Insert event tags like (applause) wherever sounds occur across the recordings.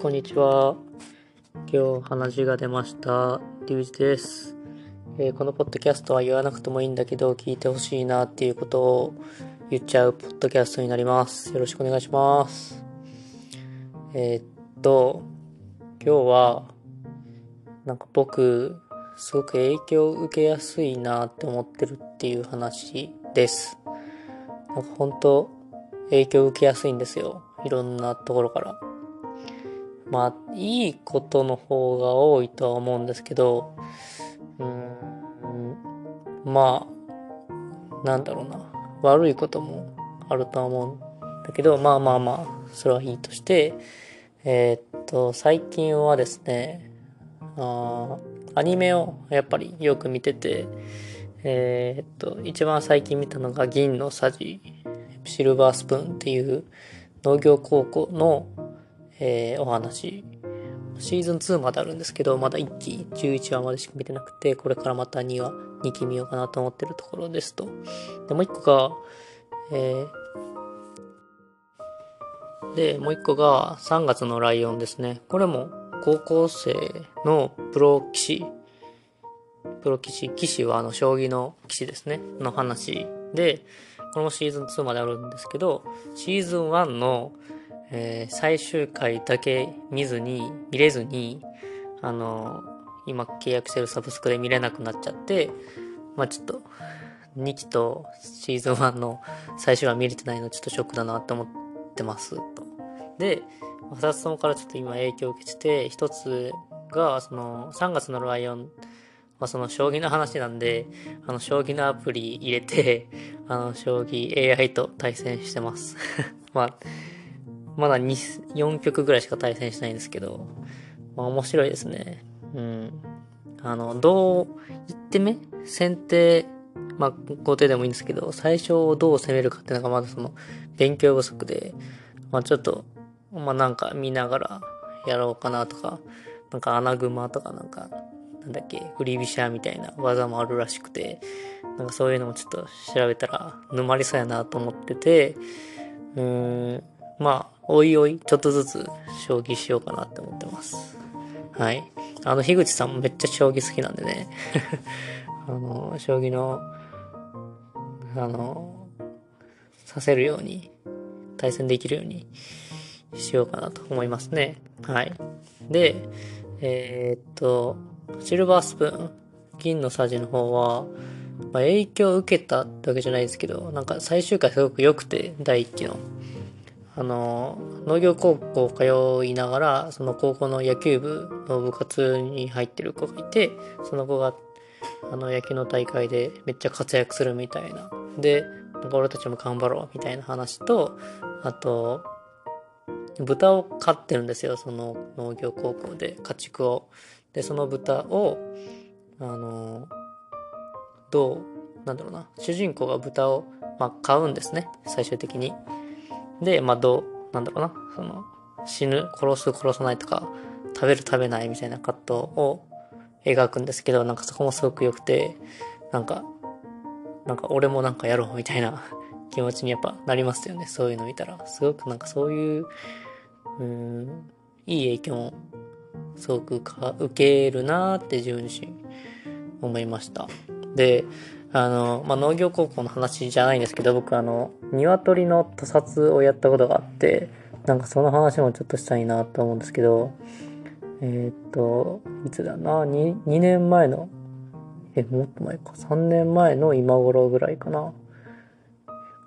こんにちは。今日話が出ました。リュウジです、えーこのポッドキャストは言わなくてもいいんだけど、聞いてほしいなっていうことを言っちゃうポッドキャストになります。よろしくお願いします。えーっと、今日は、なんか僕、すごく影響を受けやすいなって思ってるっていう話です。なんか本当影響を受けやすいんですよ。いろんなところから。まあ、いいことの方が多いとは思うんですけど、うん、まあ、なんだろうな。悪いこともあるとは思うんだけど、まあまあまあ、それはいいとして、えーっと、最近はですね、あアニメをやっぱりよく見てて、えーっと、一番最近見たのが銀のさじ、シルバースプーンっていう農業高校の、えーお話。シーズン2まであるんですけど、まだ1期、11話までしか見てなくて、これからまた2話、2期見ようかなと思ってるところですと。で、もう1個が、えーで、もう1個が3月のライオンですね。これも高校生のプロ棋士、プロ棋士、棋士はあの将棋の棋士ですね、の話で、これもシーズン2まであるんですけど、シーズン1の、えー最終回だけ見ずに、見れずに、あの、今契約してるサブスクで見れなくなっちゃって、まあちょっと、2期とシーズン1の最終話見れてないのちょっとショックだなって思ってますと。で、2つともからちょっと今影響を受けてて、1つが、その、3月のライオン、まあ、その将棋の話なんで、あの、将棋のアプリ入れて、あの、将棋 AI と対戦してます。(laughs) まあ、まだ2 4曲ぐらいしか対戦しないんですけど、まあ、面白いですね。うん。あの、どう、1手目？先手、まあ、後手でもいいんですけど、最初をどう攻めるかっていうのがまだその、勉強不足で、まあ、ちょっと、まあ、なんか見ながらやろうかなとか、なんか穴熊とかなんか、なんだっけ、振り飛車みたいな技もあるらしくて、なんかそういうのもちょっと調べたら沼りそうやなと思ってて、うーん、まあ、おいおい、ちょっとずつ将棋しようかなって思ってます。はい。あの、樋口さんもめっちゃ将棋好きなんでね。(laughs) あの、将棋の、あの、させるように、対戦できるようにしようかなと思いますね。はい。で、えーっと、シルバースプーン、銀のさじの方は、まあ、影響を受けたってわけじゃないですけど、なんか最終回すごく良くて、第一期の。あの、農業高校通いながら、その高校の野球部の部活に入ってる子がいて、その子が、あの野球の大会でめっちゃ活躍するみたいな。で、俺たちも頑張ろうみたいな話と、あと、豚を飼ってるんですよ、その農業高校で、家畜を。で、その豚を、あの、どう、なんだろうな、主人公が豚を、まあ、買うんですね、最終的に。で、まあ、どう、なんだろうな、その、死ぬ、殺す、殺さないとか、食べる、食べないみたいな葛藤を描くんですけど、なんかそこもすごく良くて、なんか、なんか俺もなんかやろうみたいな (laughs) 気持ちにやっぱなりますよね、そういうの見たら。すごくなんかそういう、うん、いい影響もすごくか受けるなーって自分自身思いました。で、あの、まあ、農業高校の話じゃないんですけど、僕あの、鶏の屠殺をやったことがあって、なんかその話もちょっとしたいなと思うんですけど、えーっと、いつだな、2, 2年前の、え、もっと前か、3年前の今頃ぐらいかな。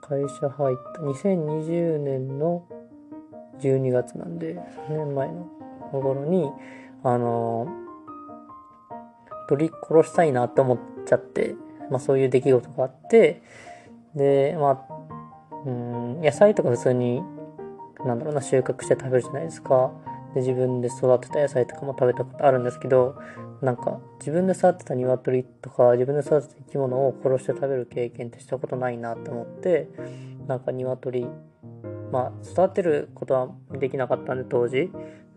会社入った、2020年の12月なんで、3年前の頃に、あの、鳥殺したいなって思っちゃって、まあそういう出来事があって、で、まあ、うん、野菜とか普通に、なんだろうな、収穫して食べるじゃないですか。で、自分で育てた野菜とかも食べたことあるんですけど、なんか、自分で育てた鶏とか、自分で育てた生き物を殺して食べる経験ってしたことないなと思って、なんか鶏、まあ、育てることはできなかったんで、当時、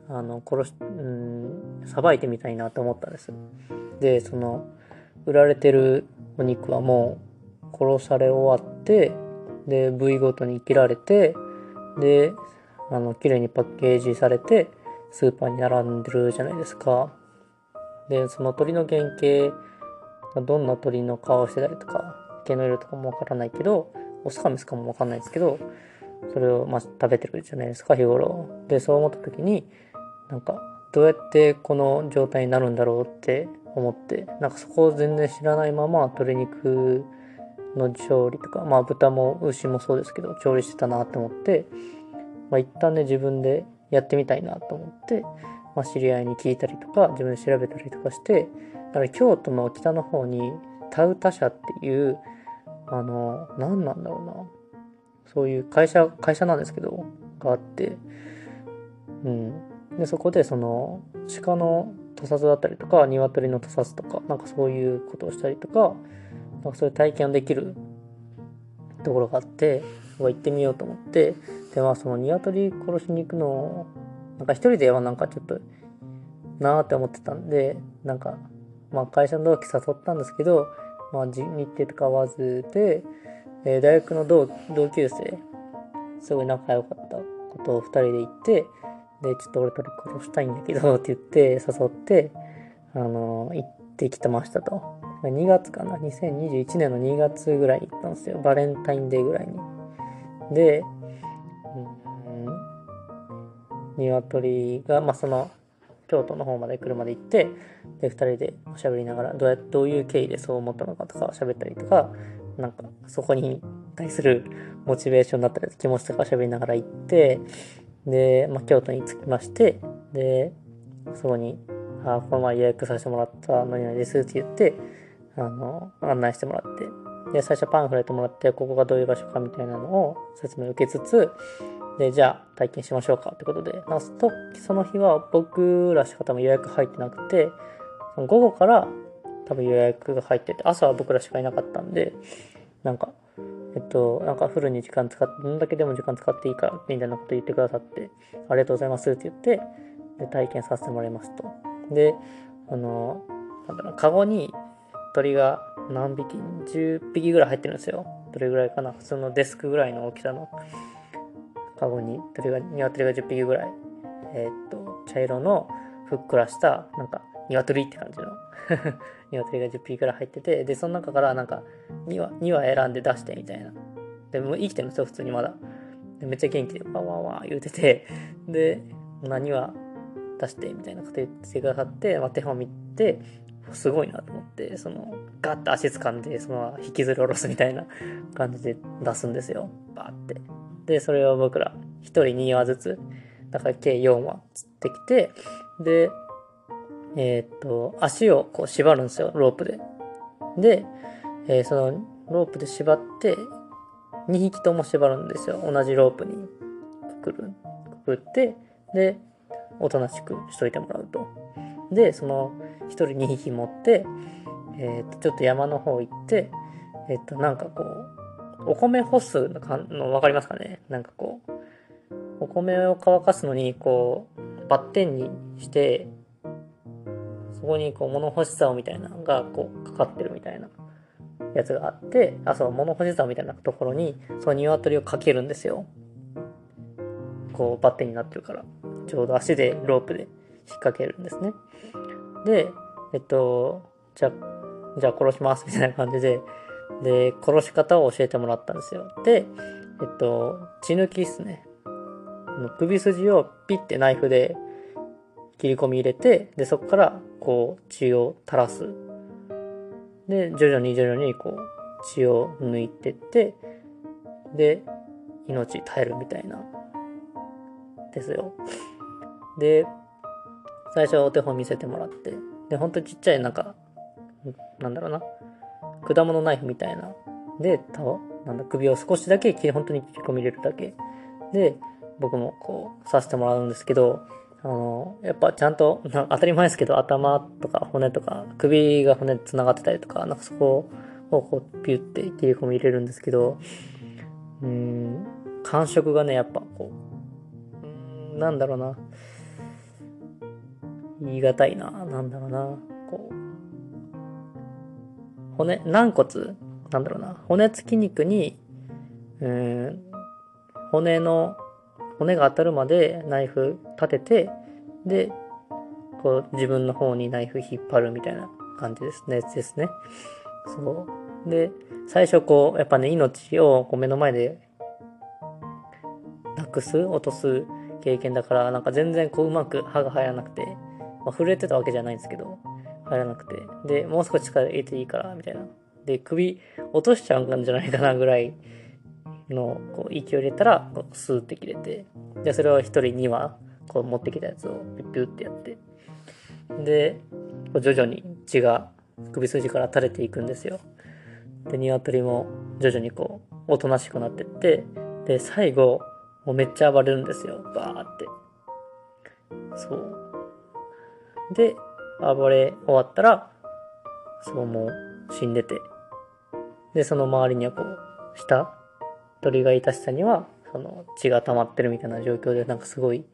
あの、殺し、うん、さばいてみたいなと思ったんです。で、その、売られてるお肉はもう殺され終わって、で、部位ごとに切られて、で、あの、綺麗にパッケージされて、スーパーに並んでるじゃないですか。で、その鳥の原型どんな鳥の顔してたりとか、毛の色とかもわからないけど、オスかメスかもわかんないですけど、それをまあ食べてるじゃないですか、日頃。で、そう思った時に、なんか、どうやってこの状態になるんだろうって思って、なんかそこを全然知らないまま鶏肉の調理とか、まあ豚も牛もそうですけど、調理してたなって思って、まあ一旦ね、自分でやってみたいなと思って、まあ知り合いに聞いたりとか、自分で調べたりとかして、だから京都の北の方にタウタ社っていう、あの、何なんだろうな。そういう会社、会社なんですけど、があって、うん。で、そこでその、鹿の屠殺だったりとか、鶏の屠殺とか、なんかそういうことをしたりとか、なんかそういう体験できるところがあって、行ってみようと思って、で、まあその鶏殺しに行くのなんか一人ではなんかちょっと、なーって思ってたんで、なんか、まあ会社の同期誘ったんですけど、まあ日程とか合わずで、えー、大学の同同級生、すごい仲良かったことを二人で行って、で、ちょっと俺鳥殺したいんだけど、って言って誘って、あの、行ってきてましたと。2月かな ?2021 年の2月ぐらいに行ったんですよ。バレンタインデーぐらいに。で、うん、鶏が、まあ、その、京都の方まで車で行って、で、二人でおしゃべりながら、どうや、どういう経緯でそう思ったのかとか喋ったりとか、なんか、そこに対するモチベーションだったり、気持ちとか喋りながら行って、で、まあ、京都に着きまして、で、そこに、あ、この前予約させてもらったのになですって言って、あの、案内してもらって、で、最初パンフレットもらって、ここがどういう場所かみたいなのを説明を受けつつ、で、じゃあ体験しましょうかってことで、なとその日は僕らしか多分予約入ってなくて、その午後から多分予約が入ってて、朝は僕らしかいなかったんで、なんか、えっと、なんかフルに時間使って、どんだけでも時間使っていいから、みたいなこと言ってくださって、ありがとうございますって言って、で、体験させてもらいますと。で、あの、なんだろう、カゴに鳥が何匹 ?10 匹ぐらい入ってるんですよ。どれぐらいかな普通のデスクぐらいの大きさのカゴに鳥が、鶏が10匹ぐらい。え、っと、茶色のふっくらした、なんか、鶏って感じの鶏が10匹ぐらい入ってて、で、その中からなんか2羽、2羽選んで出してみたいな。で、も生きてるんですよ、普通にまだ。でめっちゃ元気で、わわわ言うてて、で、何羽出してみたいなこと言ってくださって、まあ、手本見て、すごいなと思って、その、ガッと足掴んで、その、引きずり下ろすみたいな感じで出すんですよ。バーって。で、それを僕ら、1人2羽ずつ、だから計4羽釣ってきて、で、えー、っと、足をこう縛るんですよ、ロープで。で、えー、そのロープで縛って、2匹とも縛るんですよ。同じロープにくくる、くくって、で、おとなしくしといてもらうと。で、その1人2匹持って、えー、っと、ちょっと山の方行って、えー、っと、なんかこう、お米干すのかの分かりますかね？なんかこう、お米を乾かすのに、こう、バッテンにして、そこにこう物干し竿みたいなのがこうかかってるみたいなやつがあって、あ、そう、物干し竿みたいなところに、その鶏をかけるんですよ。こうバッテンになってるから。ちょうど足でロープで引っ掛けるんですね。で、えっと、じゃ、じゃあ殺しますみたいな感じで、で、殺し方を教えてもらったんですよ。で、えっと、血抜きっすね。首筋をピッてナイフで切り込み入れて、で、そこからこう血を垂らす。で、徐々に徐々にこう血を抜いてって、で、命絶えるみたいな、ですよ。で、最初はお手本見せてもらって、で、ほんとちっちゃいなんか、なんだろうな、果物ナイフみたいな、で、たなんだ、首を少しだけ本当に切り込み入れるだけ。で、僕もこう、させてもらうんですけど、の、やっぱちゃんと、当たり前ですけど、頭とか骨とか、首が骨で繋がってたりとか、なんかそこをこう、ピュって切り込み入れるんですけど、うん、感触がね、やっぱこう、うん、なんだろうな。言い難いな。なんだろうな。こう、骨、軟骨なんだろうな。骨付き肉に、うん、骨の骨が当たるまでナイフ立てて、で、こう自分の方にナイフ引っ張るみたいな感じですね、ですね。そう。で、最初こう、やっぱね、命をこう目の前でなくす、落とす経験だから、なんか全然こううまく歯が入らなくて、まあ、震えてたわけじゃないんですけど、入らなくて。で、もう少し力入れていいから、みたいな。で、首落としちゃうんじゃないかなぐらいのこう息を入れたら、こうスーって切れて、で、それを一人にはこう持ってきたやつをピュッピュってやって、でこう、徐々に血が首筋から垂れていくんですよ。で、鶏も徐々にこう、おとなしくなってって、で、最後、もうめっちゃ暴れるんですよ。バーって。そう。で、暴れ終わったら、そう、もう死んでて。で、その周りにはこう、下、鳥がいた下には、その血が溜まってるみたいな状況で、なんかすごい、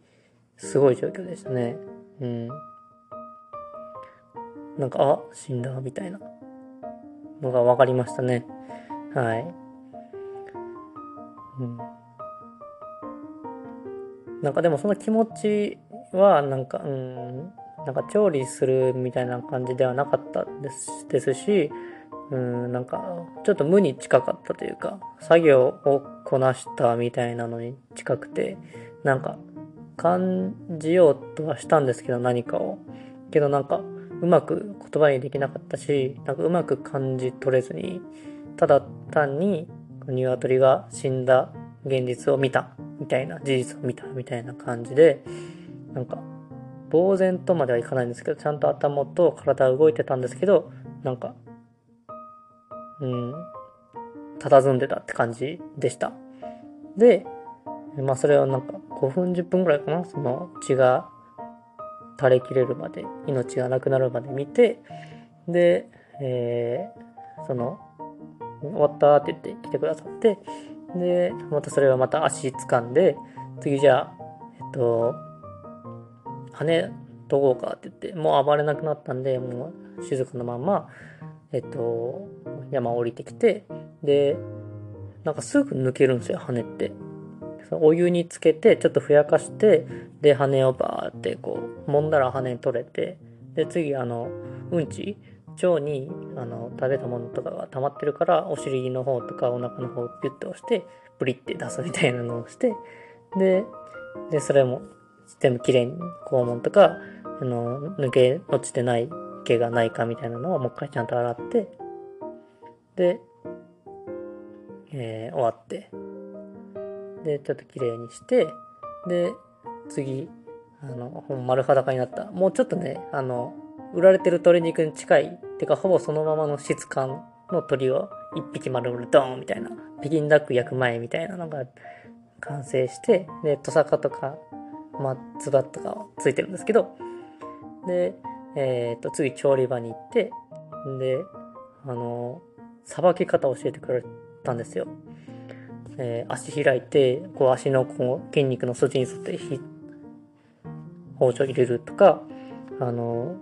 すごい状況でしたね。うん。なんか、あ、死んだ、みたいなのが分かりましたね。はい。うん。なんかでもその気持ちは、なんか、うん、なんか調理するみたいな感じではなかったですですし、うん、なんか、ちょっと無に近かったというか、作業をこなしたみたいなのに近くて、なんか、感じようとはしたんですけど、何かを。けどなんか、うまく言葉にできなかったし、なんかうまく感じ取れずに、ただ単に鶏が死んだ現実を見たみたいな、事実を見たみたいな感じで、なんか、呆然とまではいかないんですけど、ちゃんと頭と体動いてたんですけど、なんか、うん、佇んでたって感じでした。で、まあそれはなんか5分10分ぐらいかな、その血が垂れ切れるまで、命がなくなるまで見て、で、えー、その、終わったって言って来てくださって、で、またそれはまた足掴んで、次じゃあ、えっと、羽どこうかって言って、もう暴れなくなったんで、もう静かなまんま、えっと、山降りてきて、で、なんかすぐ抜けるんですよ、羽って。お湯につけて、ちょっとふやかして、で、羽をバーってこう、揉んだら羽取れて、で、次、あの、うんち腸にあの食べたものとかが溜まってるからお尻の方とかお腹の方をピュッて押してブリって出すみたいなのをしてででそれも全部きれいに肛門とかあの抜け落ちてない毛がないかみたいなのをもう一回ちゃんと洗ってで、えー、終わって。でちょっときれいにしてで次あの丸裸になった。もうちょっとねあの売られてる鶏肉に近いてかほぼそのままの質感の鶏を一匹丸々ドーンみたいな。北京ダック焼く前みたいなのが完成してでトサカとか松葉とかはついてるんですけどでえっ、と次調理場に行ってであのさばき方を教えてくれたんですよ、えー、足開いてこう足のこう筋肉の筋に沿って包丁入れるとかあの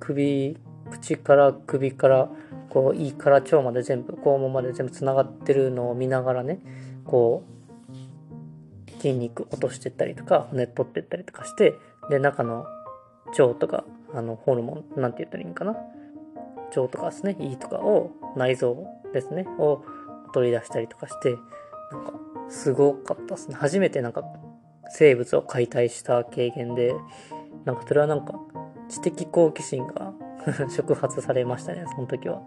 首口から首からこう胃から腸まで全部肛門まで全部つながってるのを見ながらねこう筋肉落としてったりとか骨取ってったりとかしてで中の腸とかあのホルモンなんて言ったらいいんかな？腸とかですね胃とかを内臓ですねを取り出したりとかしてなんかすごかったですね初めてなんか生物を解体した経験でなんかそれはなんか知的好奇心が (laughs) 触発されましたね、その時は。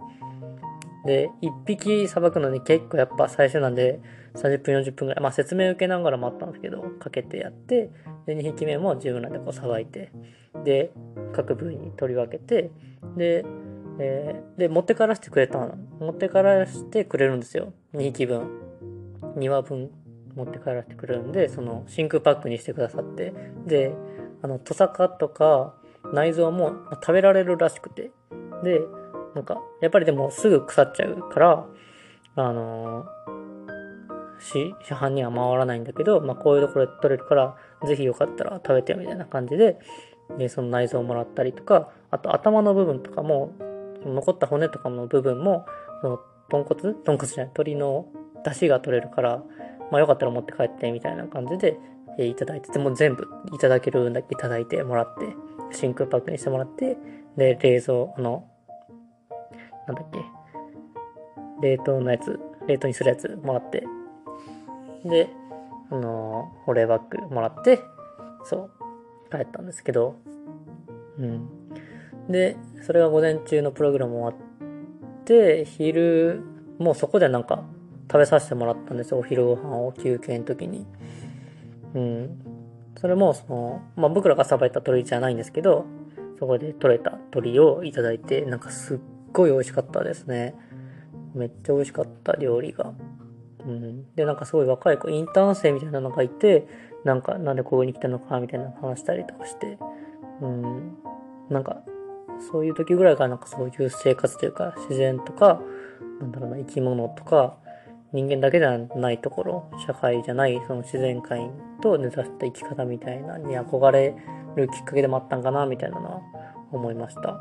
で、1匹さばくのに結構やっぱ最初なんで30分40分ぐらい、まあ説明受けながらもあったんですけど、かけてやって、で、2匹目も自分らでこうさばいて、で、各部位に取り分けて、で、えー、で、持ってからしてくれたの。持ってからしてくれるんですよ。2匹分。2話分持って帰らせてくれるんで、その真空パックにしてくださって、で、あの、トサカとか、内臓も食べられるらしくて。で、なんか、やっぱりでもすぐ腐っちゃうから、あのー、市販には回らないんだけど、まあこういうところで取れるから、ぜひよかったら食べてよみたいな感じで、で、その内臓をもらったりとか、あと頭の部分とかも、残った骨とかの部分も、その、豚骨？豚骨じゃない、鶏の出汁が取れるから、まあよかったら持って帰ってみたいな感じで、えーいただいてて、も全部いただける分だけいただいてもらって、真空パックにしてもらって、で、冷蔵あの、なんだっけ、冷凍のやつ、冷凍にするやつもらって、で、あの保冷バッグもらって、そう、帰ったんですけど、うん。で、それが午前中のプログラム終わって、昼、もうそこでなんか食べさせてもらったんですよ、お昼ご飯を休憩の時に。うん。それも、その、まあ僕らがさばいた鳥じゃないんですけど、そこで取れた鳥をいただいて、なんかすっごい美味しかったですね。めっちゃ美味しかった、料理が。うん。で、なんかすごい若い子、インターン生みたいなのがいて、なんか、なんでここに来たのか、みたいな話したりとかして、うん。なんか、そういう時ぐらいからなんかそういう生活というか、自然とか、なんだろうな、生き物とか、人間だけじゃないところ、社会じゃない、その自然界と根ざした生き方みたいなに憧れるきっかけでもあったんかな、みたいなのは思いました。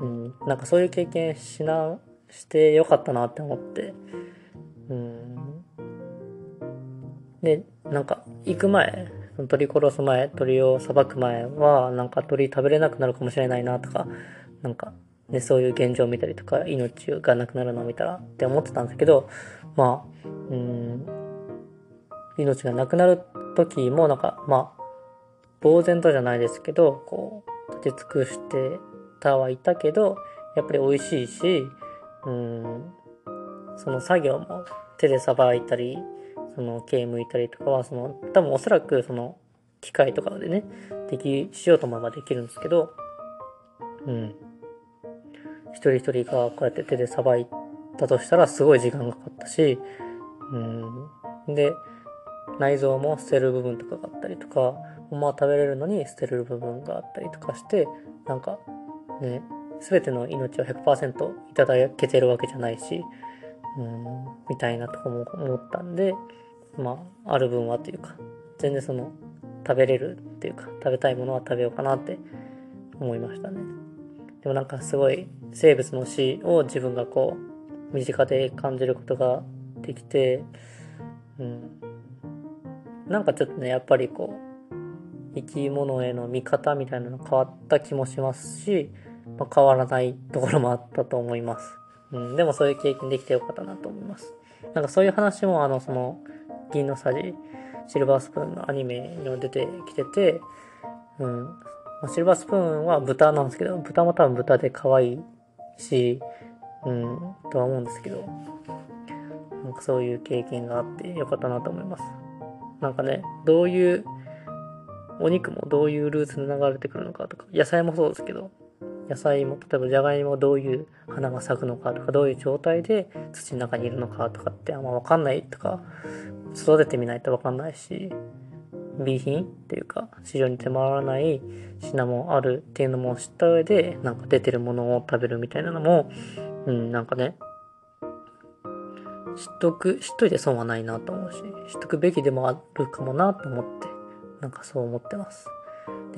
うん。なんかそういう経験しな、してよかったなって思って。うん。で、なんか、行く前、鳥殺す前、鳥をさばく前は、なんか鳥食べれなくなるかもしれないなとか、なんか、ね、そういう現状を見たりとか、命がなくなるのを見たらって思ってたんですけど、まあ、うん、命がなくなる時も、なんか、まあ、呆然とじゃないですけど、こう、立て尽くしてたはいたけど、やっぱり美味しいし、うん、その作業も手でさばいたり、その毛剥いたりとかは、その、多分おそらくその、機械とかでね、でき、しようと思えばできるんですけど、うん。一人一人がこうやって手でさばいたとしたらすごい時間がかかったし、うん。で、内臓も捨てる部分とかがあったりとか、ほんまは食べれるのに捨てる部分があったりとかして、なんか、ね、すべての命を100%いただけてるわけじゃないし、うん、みたいなとこも思ったんで、まあ、ある分はというか、全然その、食べれるっていうか、食べたいものは食べようかなって思いましたね。でもなんかすごい生物の死を自分がこう、身近で感じることができて、うん。なんかちょっとね、やっぱりこう、生き物への見方みたいなの変わった気もしますし、まあ、変わらないところもあったと思います。うん、でもそういう経験できてよかったなと思います。なんかそういう話もあの、その、銀のさじ、シルバースプーンのアニメにも出てきてて、うん。まあ、シルバースプーンは豚なんですけど、豚も多分豚で可愛いし、うん、とは思うんですけど、なんかそういう経験があってよかったなと思います。なんかね、どういう、お肉もどういうルーツで流れてくるのかとか、野菜もそうですけど、野菜も、例えばじゃがいもどういう花が咲くのかとか、どういう状態で土の中にいるのかとかってあんまわかんないとか、育ててみないとわかんないし、B 品っていうか、市場に出回らない品もあるっていうのも知った上で、なんか出てるものを食べるみたいなのも、うん、なんかね、知っとく、知っといて損はないなと思うし、知っとくべきでもあるかもなと思って、なんかそう思ってます。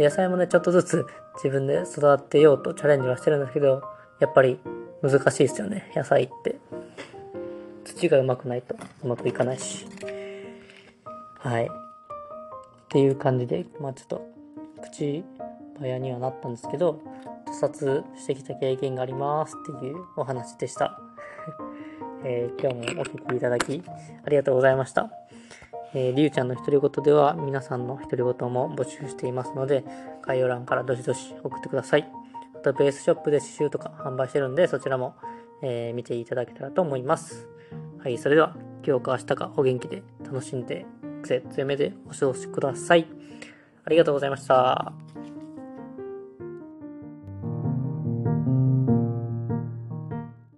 で、野菜もね、ちょっとずつ自分で育てようとチャレンジはしてるんですけど、やっぱり難しいですよね、野菜って。土がうまくないとうまくいかないし。はい。っていう感じで、まあちょっと、口早にはなったんですけど、自殺してきた経験がありますっていうお話でした。(laughs) えー今日もお聞きいただきありがとうございました。えー、りゅうちゃんの独り言では皆さんの独り言も募集していますので、概要欄からどしどし送ってください。あと、ベースショップで刺繍とか販売してるんで、そちらも、えー見ていただけたらと思います。はい、それでは、今日か明日かお元気で楽しんで、癖強めでお過ごしください。ありがとうございました。